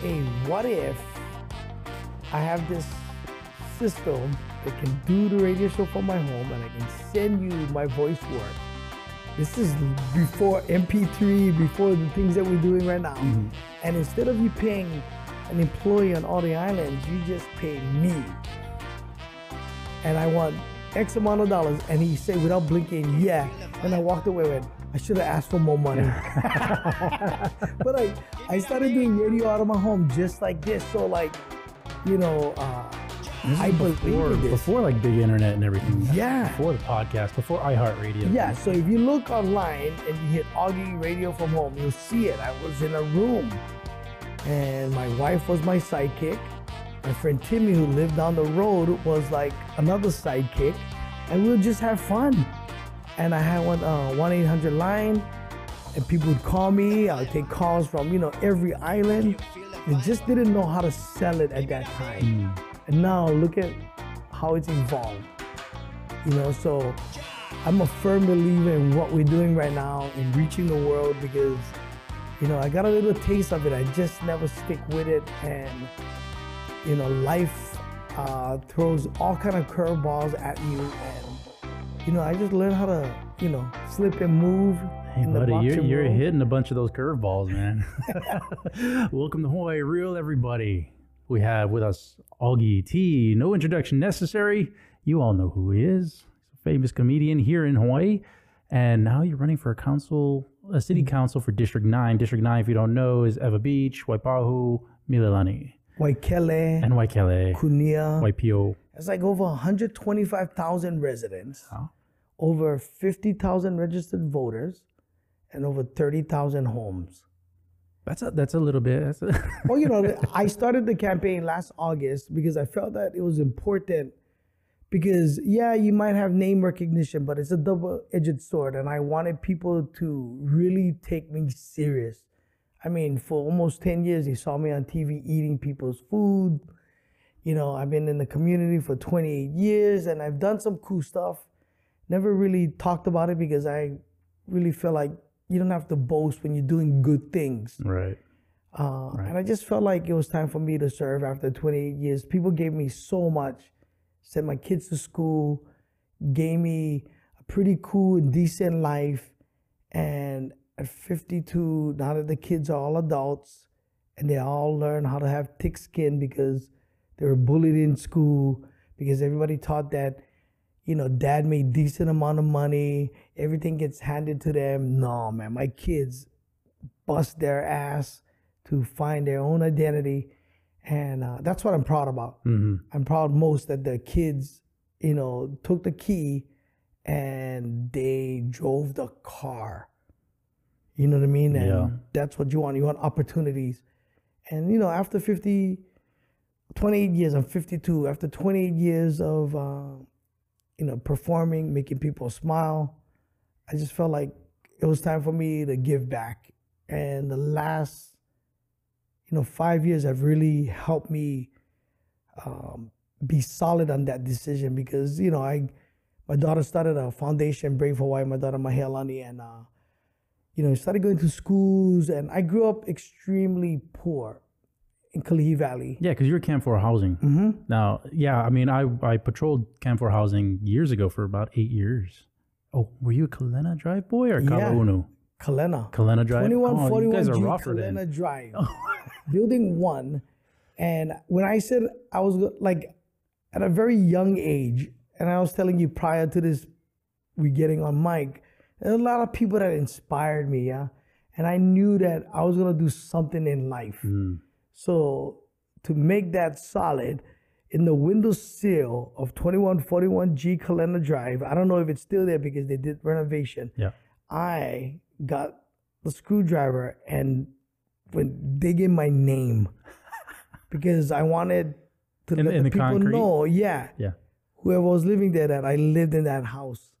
hey, what if I have this system that can do the radio show from my home and I can send you my voice work? This is before MP3, before the things that we're doing right now. Mm-hmm. And instead of you paying an employee on all the islands, you just pay me. And I want X amount of dollars. And he said without blinking, yeah. And I walked away with, I should have asked for more money. but I, I started doing radio out of my home just like this. So like, you know, uh, I believe before, in this. before like big internet and everything. Yeah. Before the podcast, before iHeartRadio. Yeah, so if you look online and you hit Augie Radio from home, you'll see it. I was in a room and my wife was my sidekick. My friend Timmy, who lived down the road, was like another sidekick. And we would just have fun. And I had one uh, 1 800 line, and people would call me. I would take calls from, you know, every island. They just didn't know how to sell it at that time. And now look at how it's evolved. You know, so I'm a firm believer in what we're doing right now in reaching the world because, you know, I got a little taste of it. I just never stick with it, and you know, life uh, throws all kind of curveballs at you, and you know, I just learned how to, you know, slip and move. Hey, in buddy, you're, you're world. hitting a bunch of those curveballs, man. Welcome to Hawaii Real, everybody. We have with us Augie T. No introduction necessary. You all know who he is. He's a famous comedian here in Hawaii. And now you're running for a council, a city Mm. council for District 9. District 9, if you don't know, is Ewa Beach, Waipahu, Mililani, Waikele, and Waikele, Kunia. Waipio. It's like over 125,000 residents, Wow. over 50,000 registered voters, and over 30,000 homes. That's a, that's a little bit. That's a, Well, you know, I started the campaign last August because I felt that it was important. Because, yeah, you might have name recognition, but it's a double edged sword. And I wanted people to really take me serious. I mean, for almost 10 years, they saw me on TV eating people's food. You know, I've been in the community for 28 years and I've done some cool stuff. Never really talked about it because I really feel like you don't have to boast when you're doing good things. right. Uh, And I just felt like it was time for me to serve after 28 years. People gave me so much, sent my kids to school, gave me a pretty cool and decent life. And at 52, now that the kids are all adults and they all learn how to have thick skin because they were bullied in school, because everybody taught that, you know, dad made decent amount of money, everything gets handed to them. No, man, my kids bust their ass to find their own identity. And uh, that's what I'm proud about. hmm I'm proud most that the kids, you know, took the key and they drove the car. You know what I mean? And Yeah. that's what you want. You want opportunities. And, you know, after 50, 28 years, I'm 52. After 28 years of, uh, you know, performing, making people smile, I just felt like it was time for me to give back. And the last, you know, five years have really helped me um, be solid on that decision because you know I, my daughter started a foundation, Brave Hawaii. My daughter Mahealani, and uh, you know started going to schools. And I grew up extremely poor in Kalihi Valley. Yeah, because you're Camp 4 housing. Mm-hmm. Now, yeah, I mean, I, I patrolled Camp 4 housing years ago for about eight years. Oh, were you a Kalena Drive boy or Yeah. Kalaunu? Kalena. Kalena Drive? Oh, 2141 guys are G Rockford in. Kalena Drive. Building one. And when I said I was like at a very young age, and I was telling you prior to this, we getting on mic, there's a lot of people that inspired me, yeah. And I knew that I was gonna do something in life. Mm. So to make that solid, in the window sill of 2141G Kalena Drive, I don't know if it's still there because they did renovation. Yeah. I got the screwdriver and when they gave my name because I wanted to In- let in the, the people concrete? know, yeah, Yeah. whoever was living there that I lived in that house.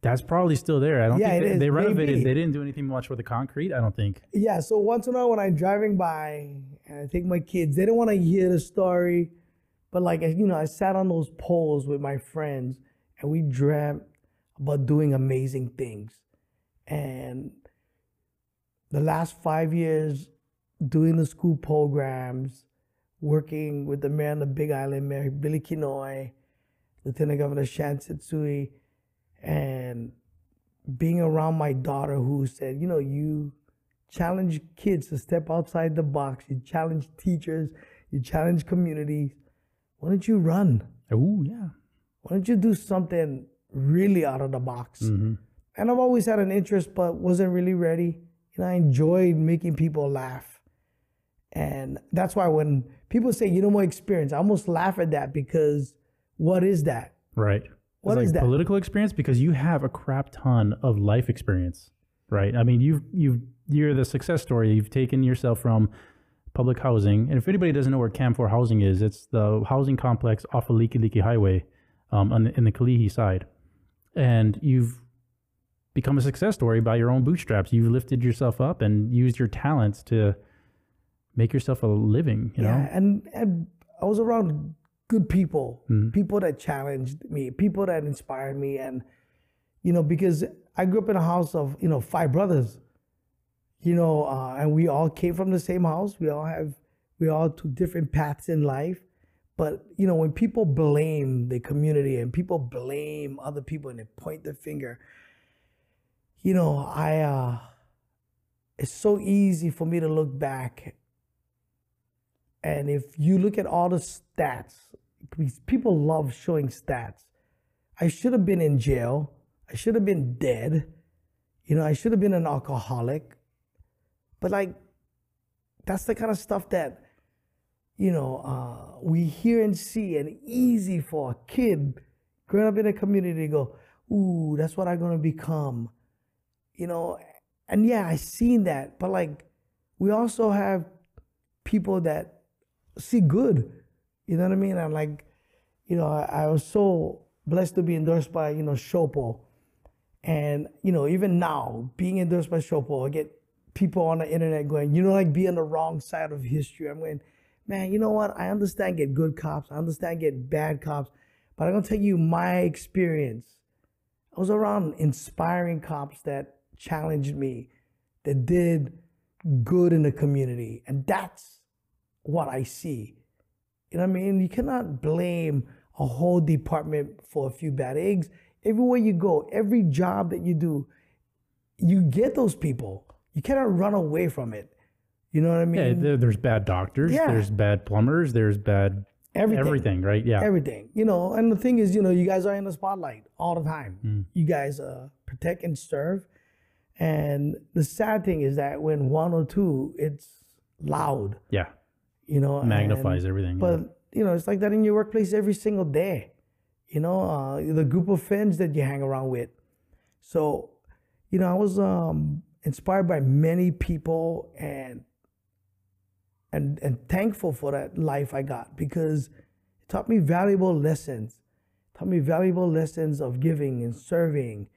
That's probably still there. I don't Yeah, think they, is, they renovated. maybe. They didn't do anything much with the concrete. I don't think. Yeah, so once in a while when I'm driving by and I take my kids, they don't want to hear the story, but like you know, I sat on those poles with my friends and we dreamt about doing amazing things. And the last five years, doing the school programs, working with the mayor on the Big Island, Mayor Billy Kenoi, Lieutenant Governor Shan Tsutsui, and being around my daughter who said, you know, you challenge kids to step outside the box, you challenge teachers, you challenge communities. Why don't you run? Oh yeah. Why don't you do something really out of the box? hmm And I've always had an interest, but wasn't really ready. You know, I enjoyed making people laugh. And that's why when people say, you know, more experience, I almost laugh at that because what is that? Right. What it's is like that? political experience because you have a crap ton of life experience, right? I mean, you've you've you're the success story. You've taken yourself from public housing, and if anybody doesn't know where Cam4 housing is, it's the housing complex off of Likelike Highway, um, on the, in the Kalihi side, and you've become a success story by your own bootstraps. You've lifted yourself up and used your talents to make yourself a living. You know, Yeah, and, and I was around good people, Mhm. people that challenged me, people that inspired me. And, you know, because I grew up in a house of, you know, five brothers, you know, uh, and we all came from the same house. We all have, we all took different paths in life. But, you know, when people blame the community and people blame other people and they point the finger, you know, I, uh, it's so easy for me to look back and if you look at all the stats, people love showing stats. I should have been in jail. I should have been dead. You know, I should have been an alcoholic. But like, that's the kind of stuff that, you know, uh, we hear and see, and easy for a kid growing up in a community to go, ooh, that's what I'm gonna become. You know, and yeah, I seen that, but like, we also have people that see good. You know what I mean? And like, you know, I, I was so blessed to be endorsed by, you know, SHOPO. And, you know, even now, being endorsed by SHOPO, I get people on the internet going, you know, like be on the wrong side of history. I'm going, man, you know what? I understand get good cops. I understand get bad cops. But I'm going to tell you my experience. I was around inspiring cops that challenged me, that did good in the community. And that's what I see. You know what I mean? You cannot blame a whole department for a few bad eggs. Everywhere you go, every job that you do, you get those people. You cannot run away from it. You know what I mean? yeah. There's bad doctors. Yeah. There's bad plumbers. There's bad everything. everything. Right? Yeah. Everything. You know, and the thing is, you know, you guys are in the spotlight all the time. Mm. You guys uh, protect and serve. And the sad thing is that when one or two, it's loud, yeah. you know. and- Magnifies everything. yeah. But you know, it's like that in your workplace every single day. You know, uh, the group of friends that you hang around with. So, you know, I was um, inspired by many people and and and thankful for that life I got because it taught me valuable lessons. It taught me valuable lessons of giving and serving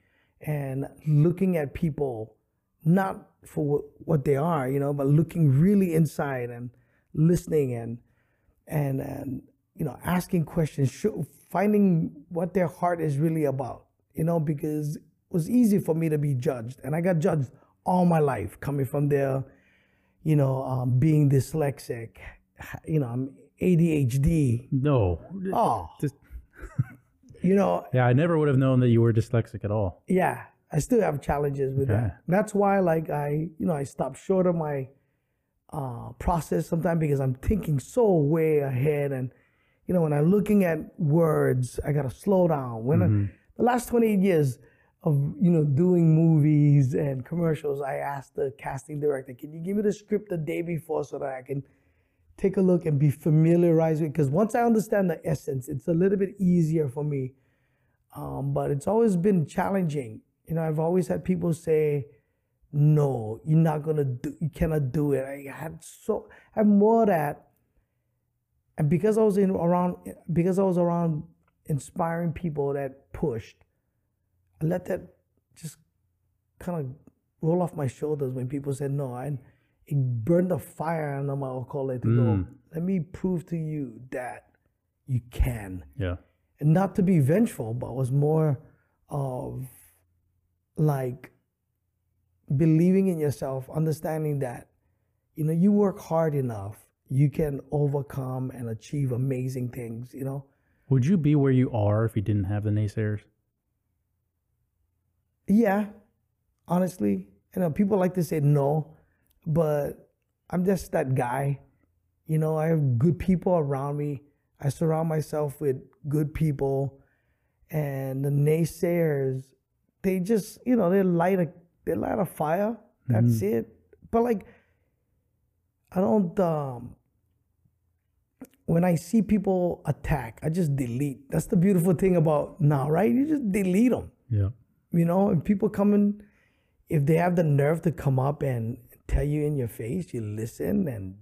and looking at people not for what, they are, you know, but looking really inside and listening and and and you know asking questions, finding what their heart is really about, you know, because it was easy for me to be judged, and I got judged all my life coming from there, you know, um, being dyslexic, you know, I'm ADHD. no. Oh, Just- you know, Yeah, I never would have known that you were dyslexic at all. yeah, I still have challenges with Okay. that. That's why, like, I, you know, I stop short of my uh, process sometimes because I'm thinking so way ahead, and you know, when I'm looking at words, I gotta slow down. When I, the last 28 years of you know doing movies and commercials, I asked the casting director, "Can you give me the script the day before so that I can take a look and be familiarized with?" Because once I understand the essence, it's a little bit easier for me um, but it's always been challenging. You know, I've always had people say, "No, you're not gonna do. You cannot do it." I had so I had more that, and because I was in around, because I was around inspiring people that pushed, I let that just kind of roll off my shoulders when people said no. And it burned the fire under my alcohol to go. Mm. Let me prove to you that you can Yeah. and not to be vengeful, but was more of like believing in yourself, understanding that you know, you work hard enough, you can overcome and achieve amazing things, you know? Would you be where you are if you didn't have the naysayers? Yeah, honestly. You know, people like to say no, but I'm just that guy. You know, I have good people around me. I surround myself with good people. And the naysayers, they just, you know, they light a they light a fire. That's it. But like I don't um when I see people attack, I just delete. That's the beautiful thing about now, right? You just delete them. Yeah. You know, and people come in, if they have the nerve to come up and tell you in your face, you listen and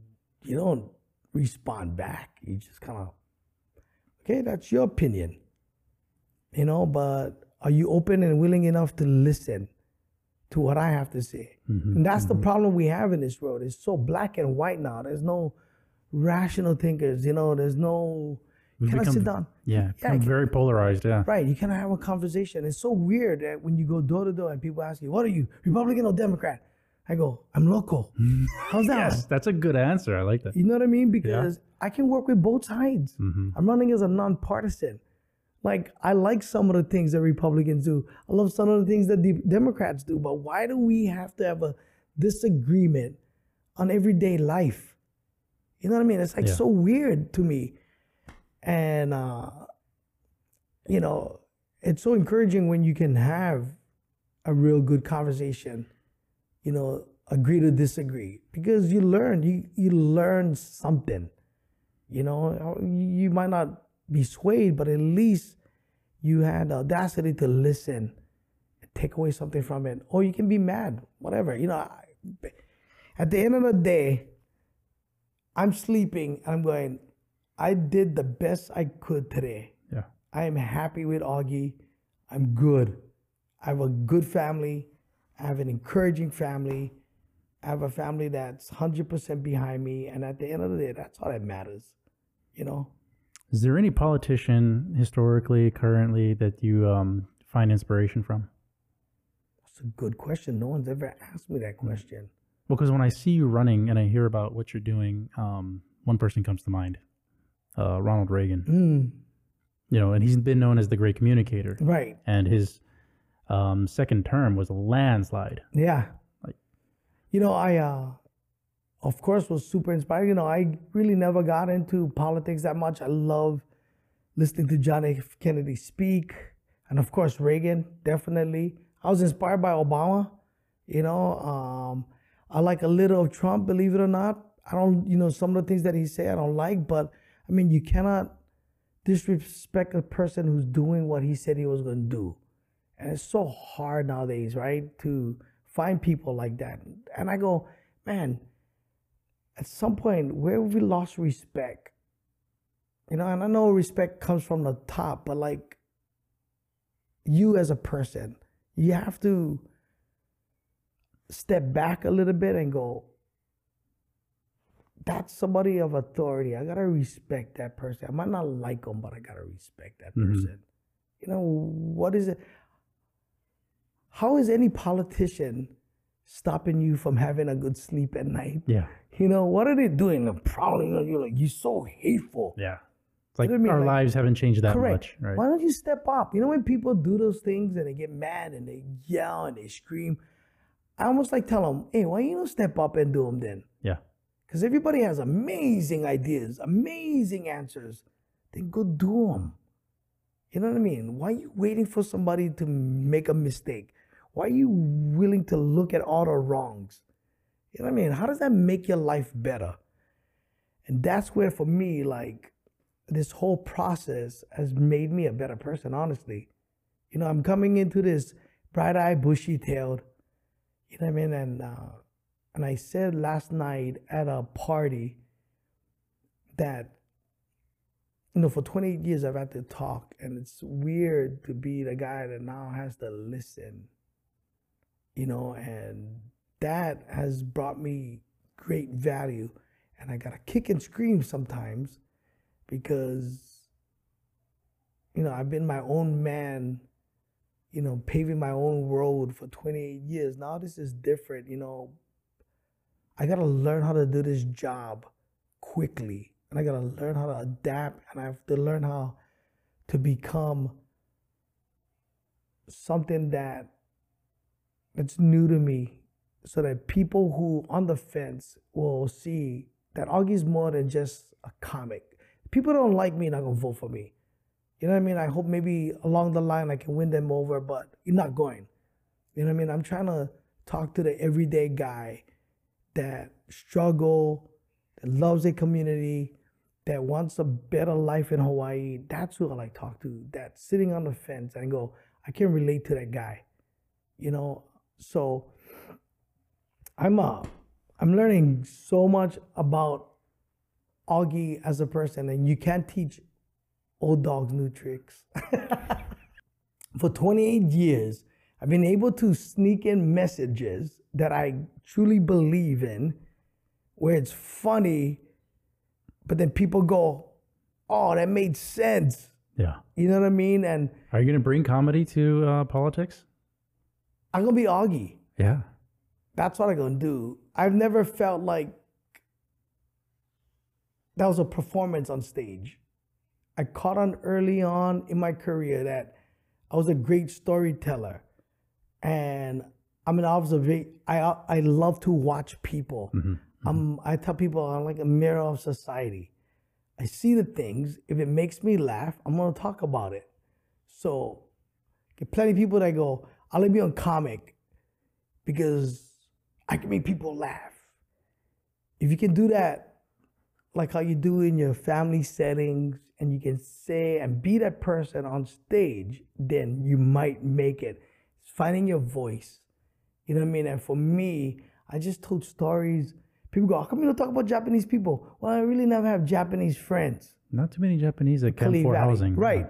you don't respond back. You just kind of, okay, that's your opinion. You know, but are you open and willing enough to listen to what I have to say? Mhm, And that's the problem we have in this world. It's so black and white now. There's no rational thinkers. You know, there's no. We've Can I become- sit down? Yeah. Yeah, very polarized. Yeah. Right, you cannot have a conversation. It's so weird that when you go door to door and people ask you, "What are you, Republican or Democrat?" I go, "I'm local." How's that? Yes, that's a good answer. I like that. You know what I mean? Because I can work with both sides. Mhm. I'm running as a nonpartisan. Like I like some of the things that Republicans do. I love some of the things that the Democrats do. But why do we have to have a disagreement on everyday life? You know what I mean? It's like Yeah. so weird to me. And uh, you know, it's so encouraging when you can have a real good conversation. You know, agree to disagree because you learn. You you learn something. You know, you might not be swayed, but at least you had the audacity to listen, take away something from it, or you can be mad, whatever. You know, at the end of the day, I'm sleeping and I'm going, I did the best I could today. Yeah. I am happy with Augie. I'm good. I have a good family. I have an encouraging family. I have a family that's 100% behind me. And at the end of the day, that's all that matters. You know? Is there any politician historically, currently, that you um, find inspiration from? That's a good question. No one's ever asked me that question. Because when I see you running and I hear about what you're doing, um, one person comes to mind, uh, Ronald Reagan. Mm, You know, and he's been known as the great communicator. right. And his um, second term was a landslide. Yeah. Like- you know, I, uh, of course, was super inspired. You know, I really never got into politics that much. I love listening to John F. Kennedy speak. And of course, Reagan, definitely. I was inspired by Obama. You know, um, I like a little of Trump, believe it or not. I don't, you know, some of the things that he say I don't like, but I mean, you cannot disrespect a person who's doing what he said he was going to do. And it's so hard nowadays, right, to find people like that. And I go, man, at some point, where we lost respect? You know, and I know respect comes from the top, but like you as a person, you have to step back a little bit and go, that's somebody of authority. I gotta respect that person. I might not like them, but I gotta respect that Mhm. person. You know, what is it? How is any politician stopping you from having a good sleep at night? Yeah. You know, what are they doing? They're prowling on you like you're so hateful. Yeah. It's like know what I mean? our Like- lives haven't changed that Correct. much, right? Why don't you step up? You know when people do those things and they get mad and they yell and they scream, I almost like tell them, "Hey, why you don't you step up and do them then?" Yeah. Because everybody has amazing ideas, amazing answers. Then go do them. You know what I mean? Why are you waiting for somebody to make a mistake? Why are you willing to look at all the wrongs? You know what I mean? How does that make your life better? And that's where, for me, like, this whole process has made me a better person, honestly. You know, I'm coming into this bright eyed, bushy tailed, you know what I mean? And, uh, and I said last night at a party that, you know, for 28 years I've had to talk, and it's weird to be the guy that now has to listen, you know, and that has brought me great value. And I got to kick and scream sometimes because, you know, I've been my own man, you know, paving my own road for 28 years. Now this is different, you know. I gotta learn how to do this job quickly. And I gotta learn how to adapt and I have to learn how to become something that that's new to me so that people who on the fence will see that Augie's more than just a comic. People don't like me, not gonna vote for me. You know what I mean? I hope maybe along the line I can win them over, but you're not going. You know what I mean? I'm trying to talk to the everyday guy that struggle, that loves a community, that wants a better life in Hawaii. That's who I like talk to. That's sitting on the fence and go, I can relate to that guy. You know, so I'm uh I'm learning so much about Augie as a person, and you can't teach old dogs new tricks. For 28 years, I've been able to sneak in messages that I truly believe in, where it's funny, but then people go, "Oh, that made sense." Yeah. You know what I mean? And Are you going to bring comedy to uh, politics? I'm gonna be Augie. Yeah. That's what I'm gonna do. I've never felt like that was a performance on stage. I caught on early on in my career that I was a great storyteller, and I'm an observer. I I love to watch people. Um, I tell people I'm like a mirror of society. I see the things. If it makes me laugh, I'm gonna talk about it. So, plenty of people that go, "I'll let me on comic," because I can make people laugh. If you can do that, like how you do in your family settings, and you can say and be that person on stage, then you might make it. Finding your voice. You know what I mean? And for me, I just told stories. People go, how come you don't talk about Japanese people? Well, I really never have Japanese friends. Not too many Japanese that can afford housing. Right.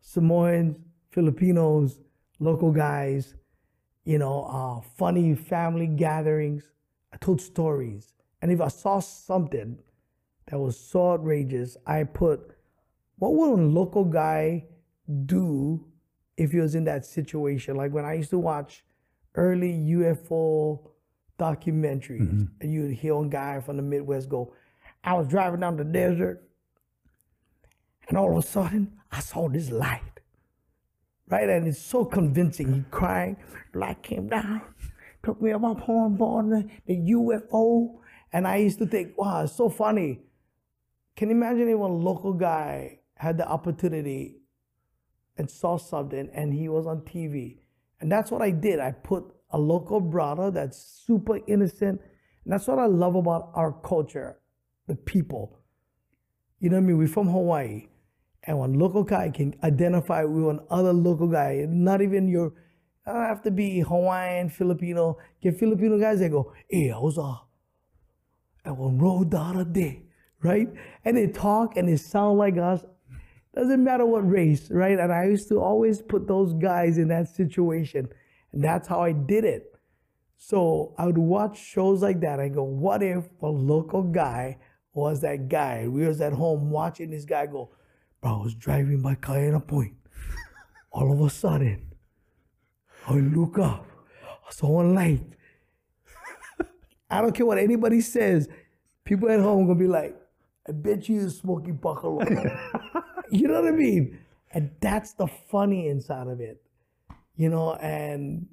Samoans, Filipinos, local guys, you know, uh, funny family gatherings. I told stories. And if I saw something that was so outrageous, I put, what would a local guy do if he was in that situation? Like when I used to watch early UFO documentaries, mm-hmm. and you'd hear a guy from the Midwest go, I was driving down the desert, and all of a sudden, I saw this light. Right? And it's so convincing. He crying, light came down, took me up on board the, the UFO. And I used to think, wow, it's so funny. Can you imagine if a local guy had the opportunity and saw something and he was on TV? And that's what I did. I put a local brother that's super innocent. And that's what I love about our culture, the people. You know what I mean? We're from Hawaii. And one local guy can identify with one other local guy, not even your, I don't have to be Hawaiian, Filipino. Get Filipino guys that go, hey, I was uh, at one road the other day, right? And they talk and they sound like us. Doesn't matter what race, right? And I used to always put those guys in that situation. And that's how I did it. So I would watch shows like that. I go, what if a local guy was that guy? We was at home watching this guy go, bro, I was driving my car in a point. All of a sudden, I look up, I saw a light. I don't care what anybody says. People at home gonna be like, I bet you smoking buffalo. you know what I mean? And that's the funny inside of it. You know, and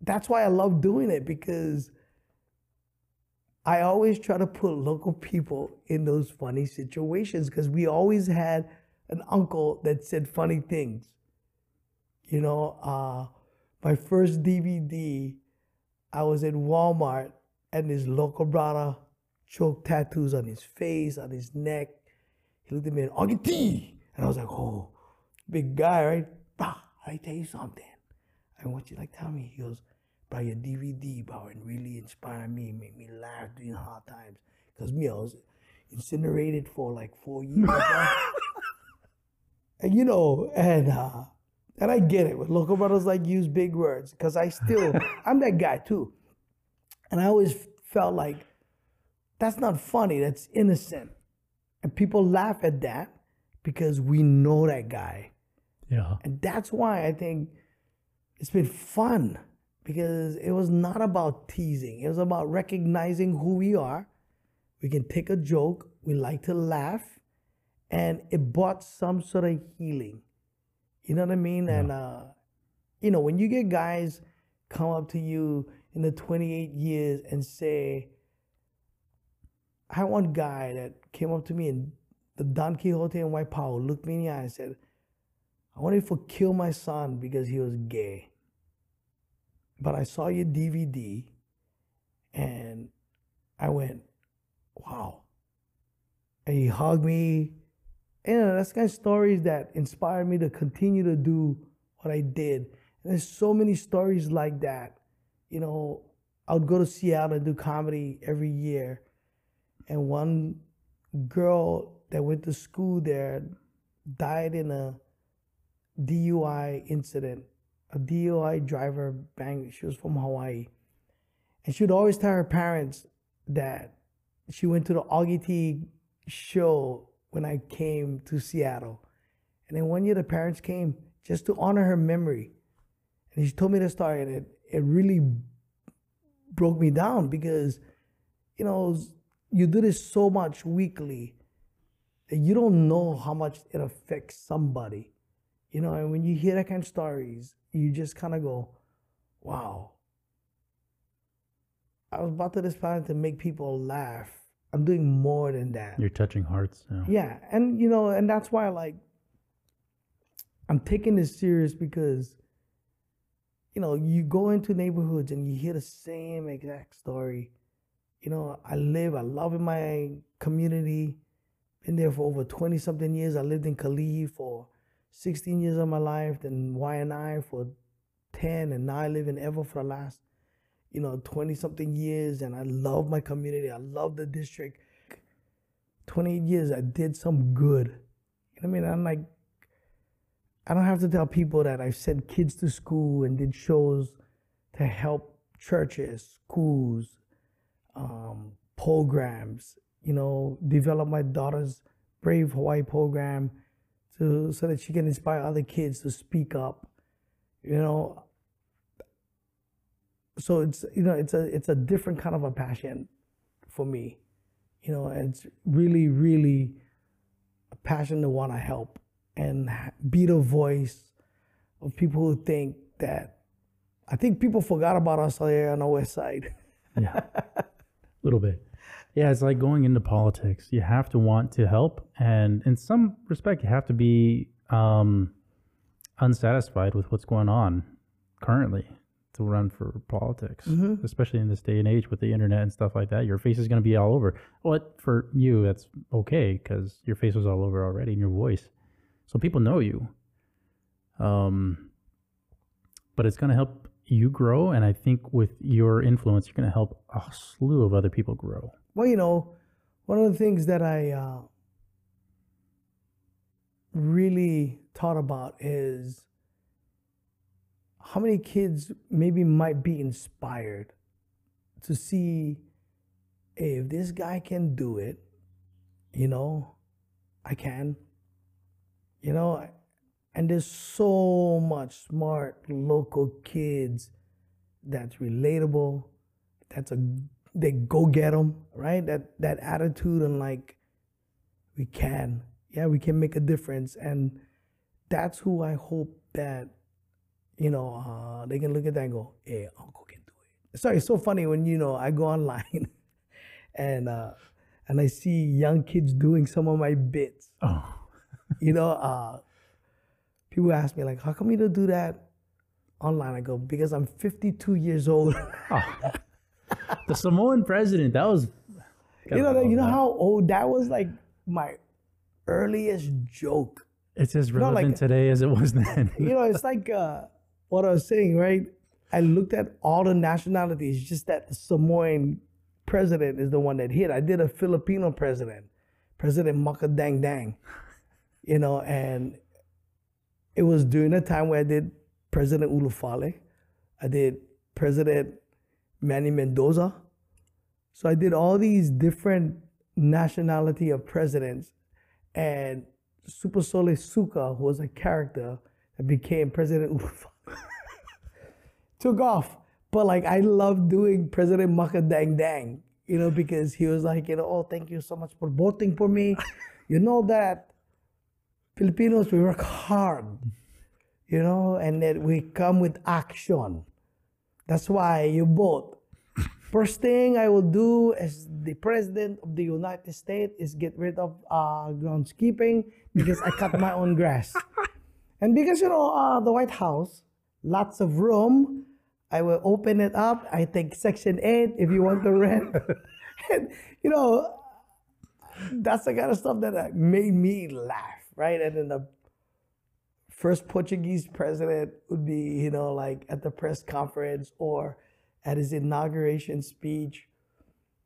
that's why I love doing it because I always try to put local people in those funny situations because we always had an uncle that said funny things. You know, uh, my first DVD, I was in Walmart and this local brother choked tattoos on his face, on his neck. He looked at me and T. And I was like, oh, big guy, right? Bah, I tell you something. I want you to like tell me. He goes, bro, your DVD, bro, and really inspired me, made me laugh during hard times. Because me, I was incinerated for like four years. and you know, and uh, and I get it. With local brothers like use big words because I still I'm that guy too. And I always felt like that's not funny, that's innocent. And people laugh at that because we know that guy. Yeah. And that's why I think it's been fun because it was not about teasing. It was about recognizing who we are. We can take a joke. We like to laugh, and it brought some sort of healing. You know what I mean? And uh, you know when you get guys come up to you in the 28 years and say, I had one guy that came up to me in the Don Quijote and Waipahu, looked me in the eye and said, I wanted to kill my son because he was gay. But I saw your DVD and I went, wow. And he hugged me. And you know, that's kind of stories that inspired me to continue to do what I did. And there's so many stories like that. You know, I would go to Seattle and do comedy every year. And one girl that went to school there died in a DUI incident. A DUI driver banged. She was from Hawaii, and she would always tell her parents that she went to the Augie T show when I came to Seattle. And then one year the parents came just to honor her memory. And she told me the story, and it, it really broke me down because, you know, you do this so much weekly you don't know how much it affects somebody. You know, and when you hear that kind of stories, you just kind of go, wow. I was about to this planet to make people laugh. I'm doing more than that. You're touching hearts. Yeah. Yeah. And, you know, and that's why, like, I'm taking this serious because, you know, you go into neighborhoods and you hear the same exact story. You know, I live, I love in my community. Been there for over 20 something years. I lived in Kalihi for 16 years of my life, then Waianae for 10, and now I live in Ewa for the last, you know, 20 something years. And I love my community. I love the district. 28 years, I did some good. You know what I mean? I'm like, I don't have to tell people that I've sent kids to school and did shows to help churches, schools, um, programs, you know, develop my daughter's Brave Hawaii program to so that she can inspire other kids to speak up. You know, so it's you know it's a it's a different kind of a passion for me. You know, it's really really a passion to want to help and be the voice of people who think that I think people forgot about us here on the west side. yeah, a little bit. Yeah, it's like going into politics. You have to want to help, and in some respect, you have to be um, unsatisfied with what's going on currently to run for politics, mm-hmm. especially in this day and age with the internet and stuff like that. Your face is going to be all over. What for you, that's okay because your face was all over already and your voice, so people know you. Um, but it's going to help you grow, and I think with your influence, you're going to help a slew of other people grow. Well, you know, one of the things that I uh, really thought about is how many kids maybe might be inspired to see hey, if this guy can do it, you know, I can. You know, and there's so much smart local kids that's relatable, that's a they go get them, right? That that attitude and like we can, yeah, we can make a difference, and that's who I hope that you know uh, they can look at that and go, "Hey, Uncle can do it." Sorry, it's so funny when you know I go online and uh, and I see young kids doing some of my bits. Oh. you know, uh, people ask me like, "How come you don't do that?" Online, I go because I'm 52 years old. oh the Samoan president. That was. You know, you know how old that was. Like my earliest joke. It's as relevant you know, like, today as it was then. you know, it's like uh, what I was saying, right? I looked at all the nationalities, just that Samoan president is the one that hit. I did a Filipino president, President Makadang Dang, Dang. you know, and it was during the time where I did President Ulufale. I did President Manny Mendoza. So I did all these different nationality of presidents, and Supasole Suka, who was a character that became President took off. But like I love doing President Makadang Dang, Dang, you know, because he was like, you know, oh, thank you so much for voting for me. you know that Filipinos we work hard, you know, and that we come with action. That's why you vote. First thing I will do as the president of the United States is get rid of uh, groundskeeping because I cut my own grass. And because you know uh, the White House, lots of room. I will open it up. I take Section Eight if you want to rent. and you know, that's the kind of stuff that uh, made me laugh, right? And then the first Portuguese president would be, you know, like at the press conference or at his inauguration speech,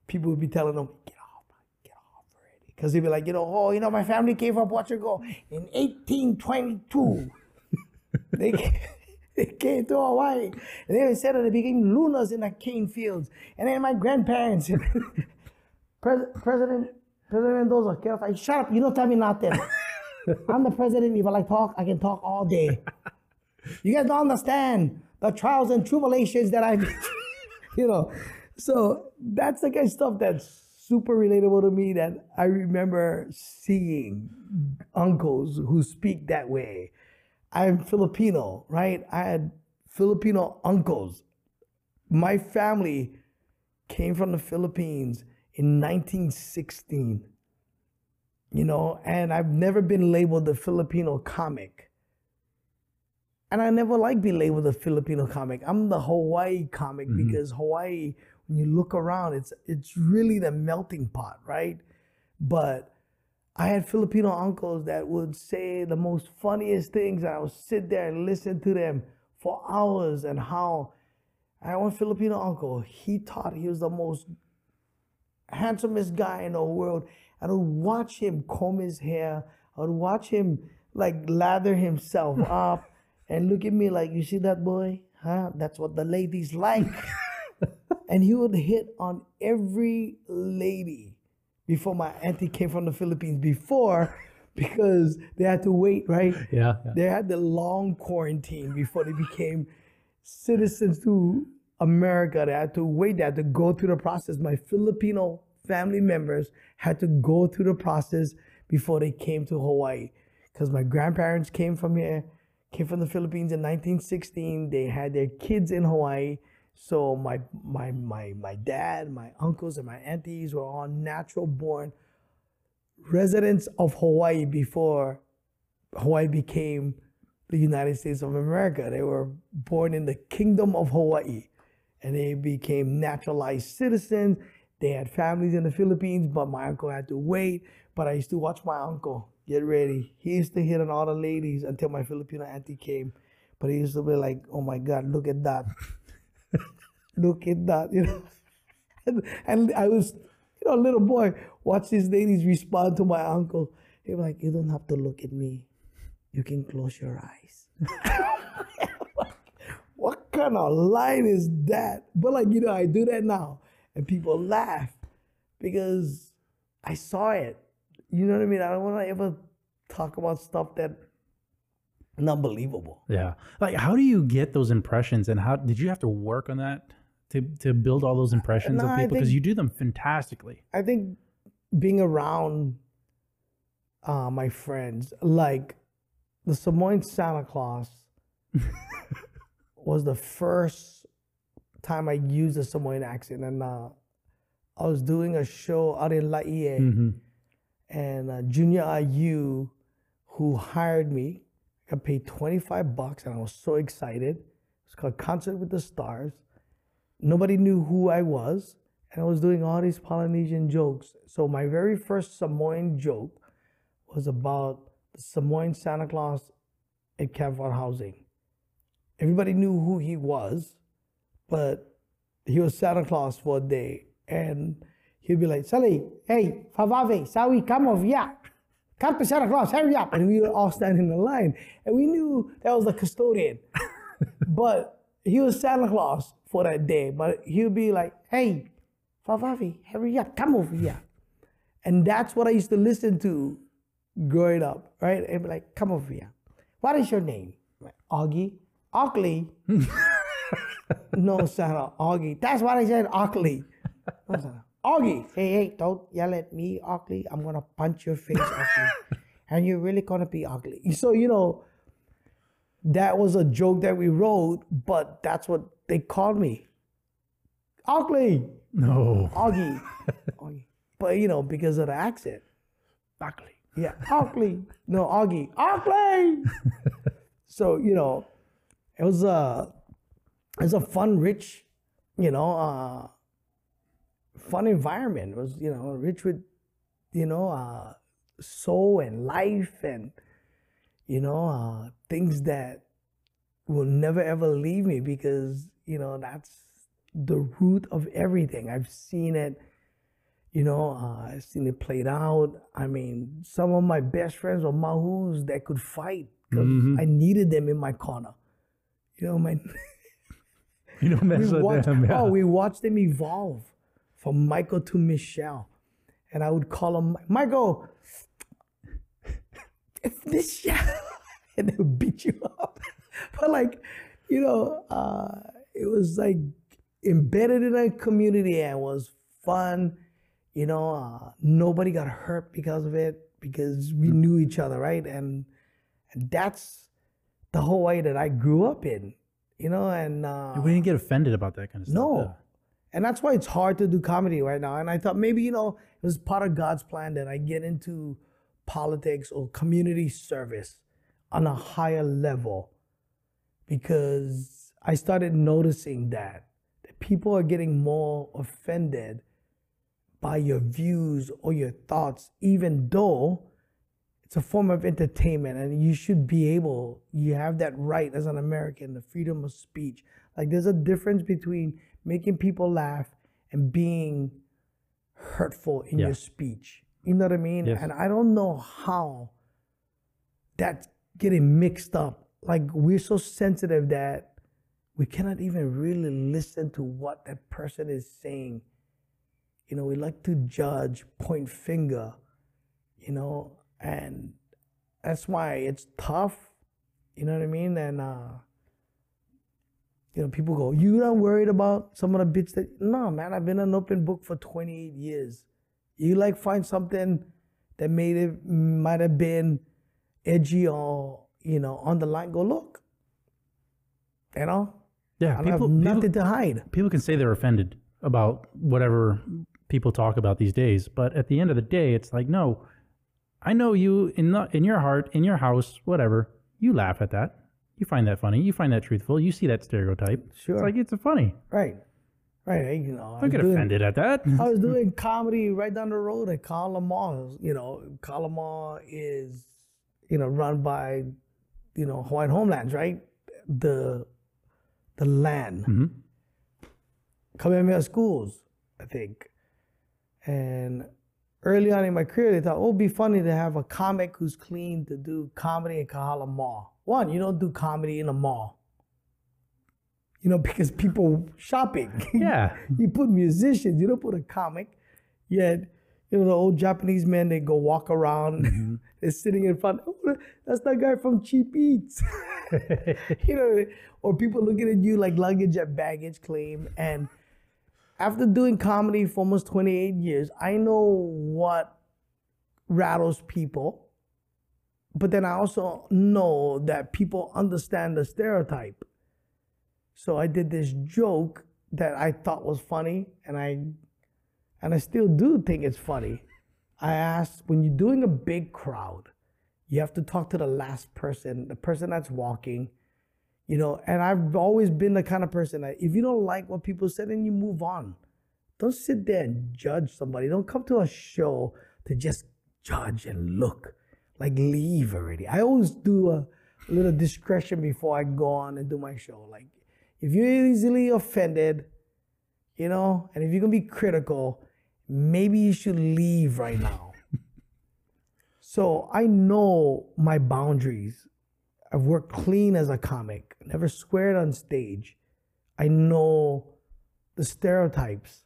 people would be telling him, get off, get off already. Because he'd be like, you know, oh, you know, my family came from Portugal in 1822. they, came, they came to Hawaii. And they said that they became lunas in the cane fields. And then my grandparents, Pres- President President Mendoza, get off. Shut up, you don't tell me nothing. I'm the president. If I like talk, I can talk all day. You guys don't understand the trials and tribulations that I've you know. So that's the kind of stuff that's super relatable to me that I remember seeing uncles who speak that way. I'm Filipino, right? I had Filipino uncles. My family came from the Philippines in 1916, you know, and I've never been labeled the Filipino comic. And I never like being labeled a Filipino comic. I'm the Hawaii comic mm-hmm. because Hawaii, when you look around, it's it's really the melting pot, right? But I had Filipino uncles that would say the most funniest things, and I would sit there and listen to them for hours. And how I had one Filipino uncle, he taught he was the most handsomest guy in the world. I would watch him comb his hair. I would watch him like lather himself up and look at me like, you see that boy? Huh? That's what the ladies like. and he would hit on every lady before my auntie came from the Philippines before because they had to wait, right? Yeah, yeah. They had the long quarantine before they became citizens to America. They had to wait, they had to go through the process. My Filipino family members had to go through the process before they came to Hawaii because my grandparents came from here came from the Philippines in 1916. They had their kids in Hawaii. So my my my my dad, my uncles, and my aunties were all natural born residents of Hawaii before Hawaii became the United States of America. They were born in the Kingdom of Hawaii and they became naturalized citizens. They had families in the Philippines, but my uncle had to wait. But I used to watch my uncle get ready. He used to hit on all the ladies until my Filipino auntie came. But he used to be like, oh my God, look at that. look at that, you know. And, and, I was, you know, a little boy, watch these ladies respond to my uncle. He was like, you don't have to look at me. You can close your eyes. what kind of line is that? But like, you know, I do that now. And people laugh because I saw it you know what I mean? I don't want to ever talk about stuff that unbelievable. Yeah. Like how do you get those impressions and how did you have to work on that to to build all those impressions no, of people because you do them fantastically. I think being around uh, my friends like the Samoan Santa Claus was the first time I used a Samoan accent and uh, I was doing a show out in Laie. Mm-hmm and uh, Junior IU, who hired me, got paid 25 bucks, and I was so excited. It's called Concert with the Stars. Nobody knew who I was, and I was doing all these Polynesian jokes. So my very first Samoan joke was about the Samoan Santa Claus at Campfire Housing. Everybody knew who he was, but he was Santa Claus for a day, and he'd be like, Sally, hey, Favave, Sawi, come over here. Come to Santa Claus, hurry up. And we would all stand in the line. And we knew that was the custodian. but he was Santa Claus for that day. But he would be like, hey, Favave, hurry up, come over here. And that's what I used to listen to growing up, right? And be like, come over here. What is your name? Like, Augie. Ugly. no, Santa, Augie. That's what I said, Augie. No, Santa. Augie, hey, hey, don't yell at me, Augie. I'm gonna punch your face, Augie. and you're really gonna be ugly. So, you know, that was a joke that we wrote, but that's what they called me. Ugly. No. Augie. Augie. But you know, because of the accent. Ugly. Yeah, Augie. No, Augie. Augie. so you know, it was a it was a fun, rich, you know, uh, fun environment. It was you know rich with, you know, uh, soul and life and you know uh, things that will never ever leave me because you know that's the root of everything. I've seen it you know, uh, I've seen it played out. I mean, some of my best friends were Mahus that could fight because I needed them in my corner. You know, my You don't mess we with watched, them. Yeah. oh, we watched them evolve from Michael to Michelle, and I would call him Michael. It's Michelle, and they would beat you up. but like, you know, uh, it was like embedded in a community and was fun. You know, uh, nobody got hurt because of it because we knew each other, right? And, and that's the Hawaii that I grew up in. You know, and uh, we didn't get offended about that kind of stuff. no. And that's why it's hard to do comedy right now. And I thought maybe, you know, it was part of God's plan that I get into politics or community service on a higher level because I started noticing that, that people are getting more offended by your views or your thoughts, even though it's a form of entertainment and you should be able you have that right as an american the freedom of speech like there's a difference between making people laugh and being hurtful in Yeah. your speech you know what i mean Yes. and i don't know how that's getting mixed up like we're so sensitive that we cannot even really listen to what that person is saying you know we like to judge point finger you know, and that's why it's tough, you know what I mean? And uh, you know, people go, "You not worried about some of the bitch that?" No, man, I've been an open book for 28 years. You like find something that made it might have been edgy or you know on the line. Go look, you know. Yeah, I people, have people, nothing to hide. people can say they're offended about whatever people talk about these days, but at the end of the day, it's like, no, I know you in the, in your heart, in your house, whatever. You laugh at that. You find that funny. You find that truthful. You see that stereotype. Sure. It's like it's funny. Right, right. I- You know, Don't get doing- offended at that. I was doing comedy right down the road at Kalamar. You know, Kalamar is, you know, run by, you know, Hawaiian Homelands, right? The, the land. Mhm. Kamehameha schools, I think. And early on in my career, they thought, oh, it'd be funny to have a comic who's clean to do comedy in Kahala Mall. One, you don't do comedy in a mall. You know, because people shopping. Yeah. you put musicians, you don't put a comic. Yet, you know, the old Japanese men, they go walk around, mm-hmm. they're sitting in front. Oh, that's that guy from Cheap Eats. you know, or people looking at you like luggage at baggage claim. And after doing comedy for almost 28 years, I know what rattles people. But then I also know that people understand the stereotype. So I did this joke that I thought was funny, and I and I still do think it's funny. I asked when you're doing a big crowd, you have to talk to the last person, the person that's walking, you know. And I've always been the kind of person that if you don't like what people said, then you move on. Don't sit there and judge somebody. Don't come to a show to just judge and look. Like leave already. I always do a, a little discretion before I go on and do my show. Like if you're easily offended, you know, and if you're gonna be critical, maybe you should leave right now. so I know my boundaries. I've worked clean as a comic, never squared on stage. I know the stereotypes.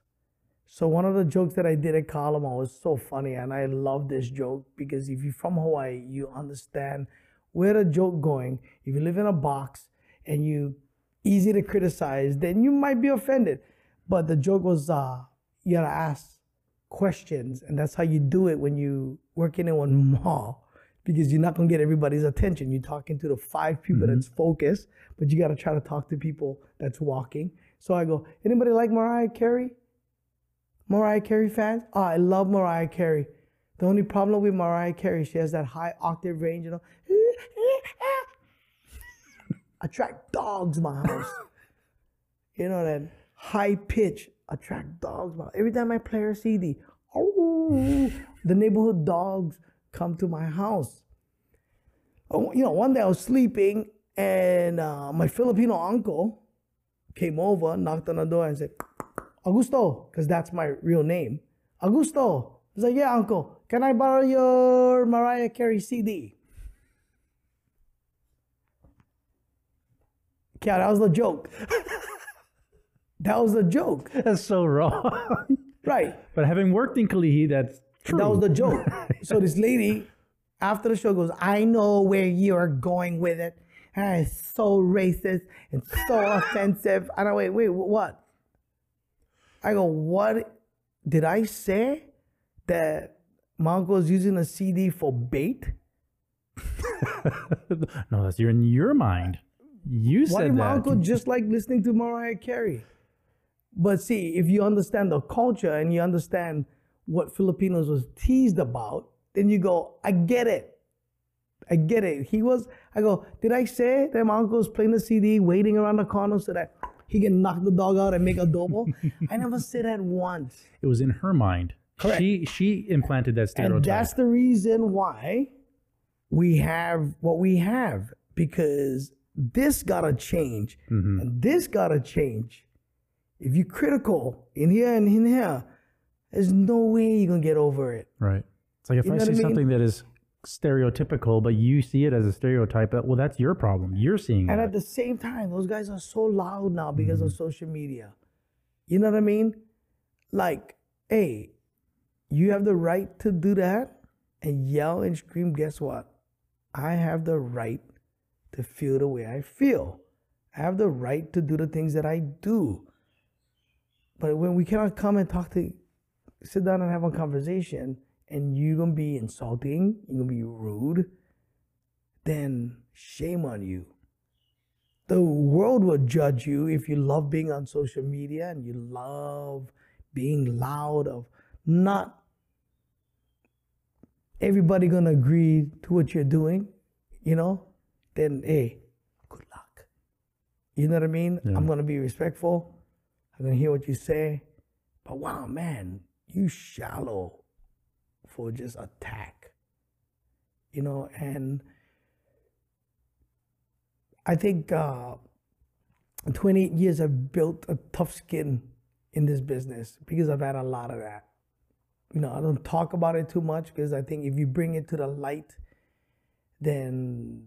So one of the jokes that I did at Kalama was so funny, and I love this joke because if you're from Hawaii, you understand where the joke going. If you live in a box and you easy to criticize, then you might be offended. But the joke was, uh, you gotta ask questions, and that's how you do it when you working in one mall, because you're not gonna get everybody's attention. You're talking to the five people that's focused, but you gotta try to talk to people that's walking. So I go, anybody like Mariah Carey? Mariah Carey fans? Oh, I love Mariah Carey. The only problem with Mariah Carey, she has that high octave range, you know. attract dogs my house. you know that high pitch attract dogs. My, every time I play her CD, oh, the neighborhood dogs come to my house. Oh, you know, one day I was sleeping and uh, my Filipino uncle came over, knocked on the door, and said, Augusto, because that's my real name. Augusto. He's like, yeah, uncle, can I borrow your Mariah Carey CD? Yeah, that was the joke. that was the joke. That's so wrong. Right. but having worked in Kalihi, that's true. That was the joke. so this lady, after the show, goes, I know where you're going with it. And it's so racist and so offensive. And I wait, wait, what? I go, what did I say that my uncle is using a CD for bait? no, that's you're in your mind. You said my that. uncle just like listening to Mariah Carey? But see, if you understand the culture and you understand what Filipinos was teased about, then you go, I get it. I get it. He was, I go, did I say that my uncle was playing the CD, waiting around the corner so that he can knock the dog out and make adobo? I never said that once. It was in her mind. Correct. She she implanted that stereotype. And that's the reason why we have what we have because this gotta change mm-hmm. and this gotta change. If you're critical in here and in here, there's no way you're gonna get over it. right. It's like if You I see I mean? something that is stereotypical, but you see it as a stereotype, that well, that's your problem. You're seeing And that. at the same time, those guys are so loud now because of mm-hmm. social media. You know what I mean? Like, hey, you have the right to do that and yell and scream. Guess what? I have the right to feel the way I feel. I have the right to do the things that I do. But when we cannot come and talk to, sit down and have a conversation, and you're gonna be insulting, you're gonna be rude, then shame on you. The world will judge you if you love being on social media and you love being loud of not everybody gonna agree to what you're doing you know? Then hey good luck. You know what i mean? I'm gonna be respectful. I'm gonna hear what you say. But wow man you shallow for just attack you know and I think uh, 28 years I've built a tough skin in this business because I've had a lot of that. You know, I don't talk about it too much because I think if you bring it to the light, then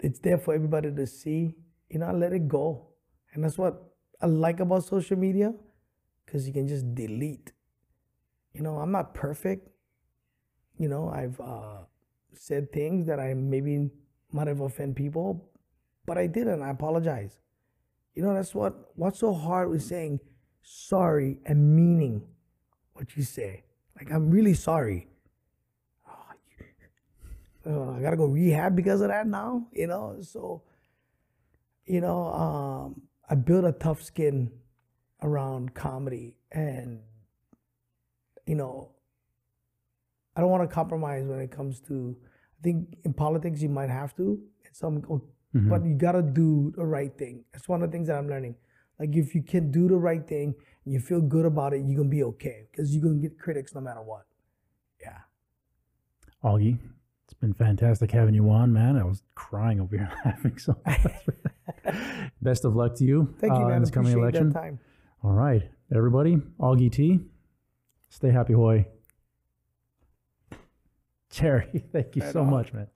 it's there for everybody to see. You know, I let it go. And that's what I like about social media because you can just delete. You know, I'm not perfect. You know, I've uh, said things that I maybe might have offended people, but I didn't. I apologize. You know, that's what what's so hard with saying sorry and meaning what you say. Like I'm really sorry. Oh, uh, I gotta go rehab because of that now. You know, so you know, um, I built a tough skin around comedy, and you know, I don't want to compromise when it comes to. I think in politics you might have to. Some, but you gotta do the right thing. That's one of the things that I'm learning. Like if you can do the right thing and you feel good about it, you're gonna be okay because you're gonna get critics no matter what. Yeah. Augie, it's been fantastic having you on, man. I was crying over here laughing so much. Best of luck to you. Thank you, uh, man. in this coming election. that time. All right, everybody. Augie T. Stay happy, Hoy. Jerry, thank you Right so on. much, man.